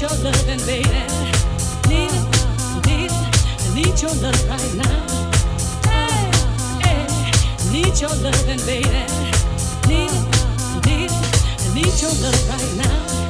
your loving, baby. Need need. I need your love right now. Need your loving, baby. Need need. I need your love right now.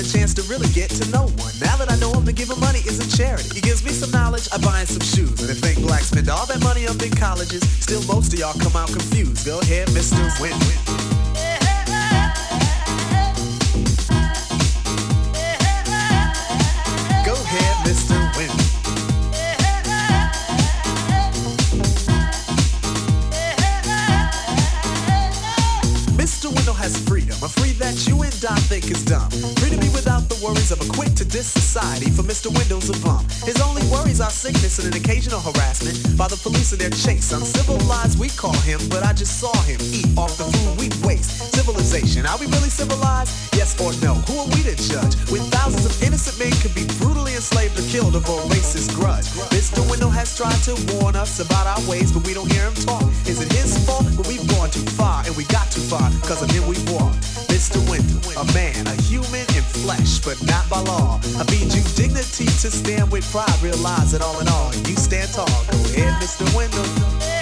The chance to really get to know one. Now that I know him, to give him money isn't charity. He gives me some knowledge, I buy him some shoes. And if think black spend all that money on big colleges, still most of y'all come out confused. Go ahead, Mr. Wendell. society for Mr. Windows a bum. His only worries are sickness and an occasional harassment by the police in their chase. Uncivilized, we call him, but I just saw him eat off the food we waste. Civilization, are we really civilized? Yes or no? Who are we to judge? When thousands of innocent men could be brutally enslaved or killed over a racist grudge. Mr. Window has tried to warn us about our ways, but we don't hear him talk. Is it his fault? But we've gone too far, and we got too far, cause of him we walked. Mr. Window, a man, a human in flesh, but not by law. I feed you dignity to stand with pride. Realize that all in all, you stand tall. Go ahead, Mr. Window.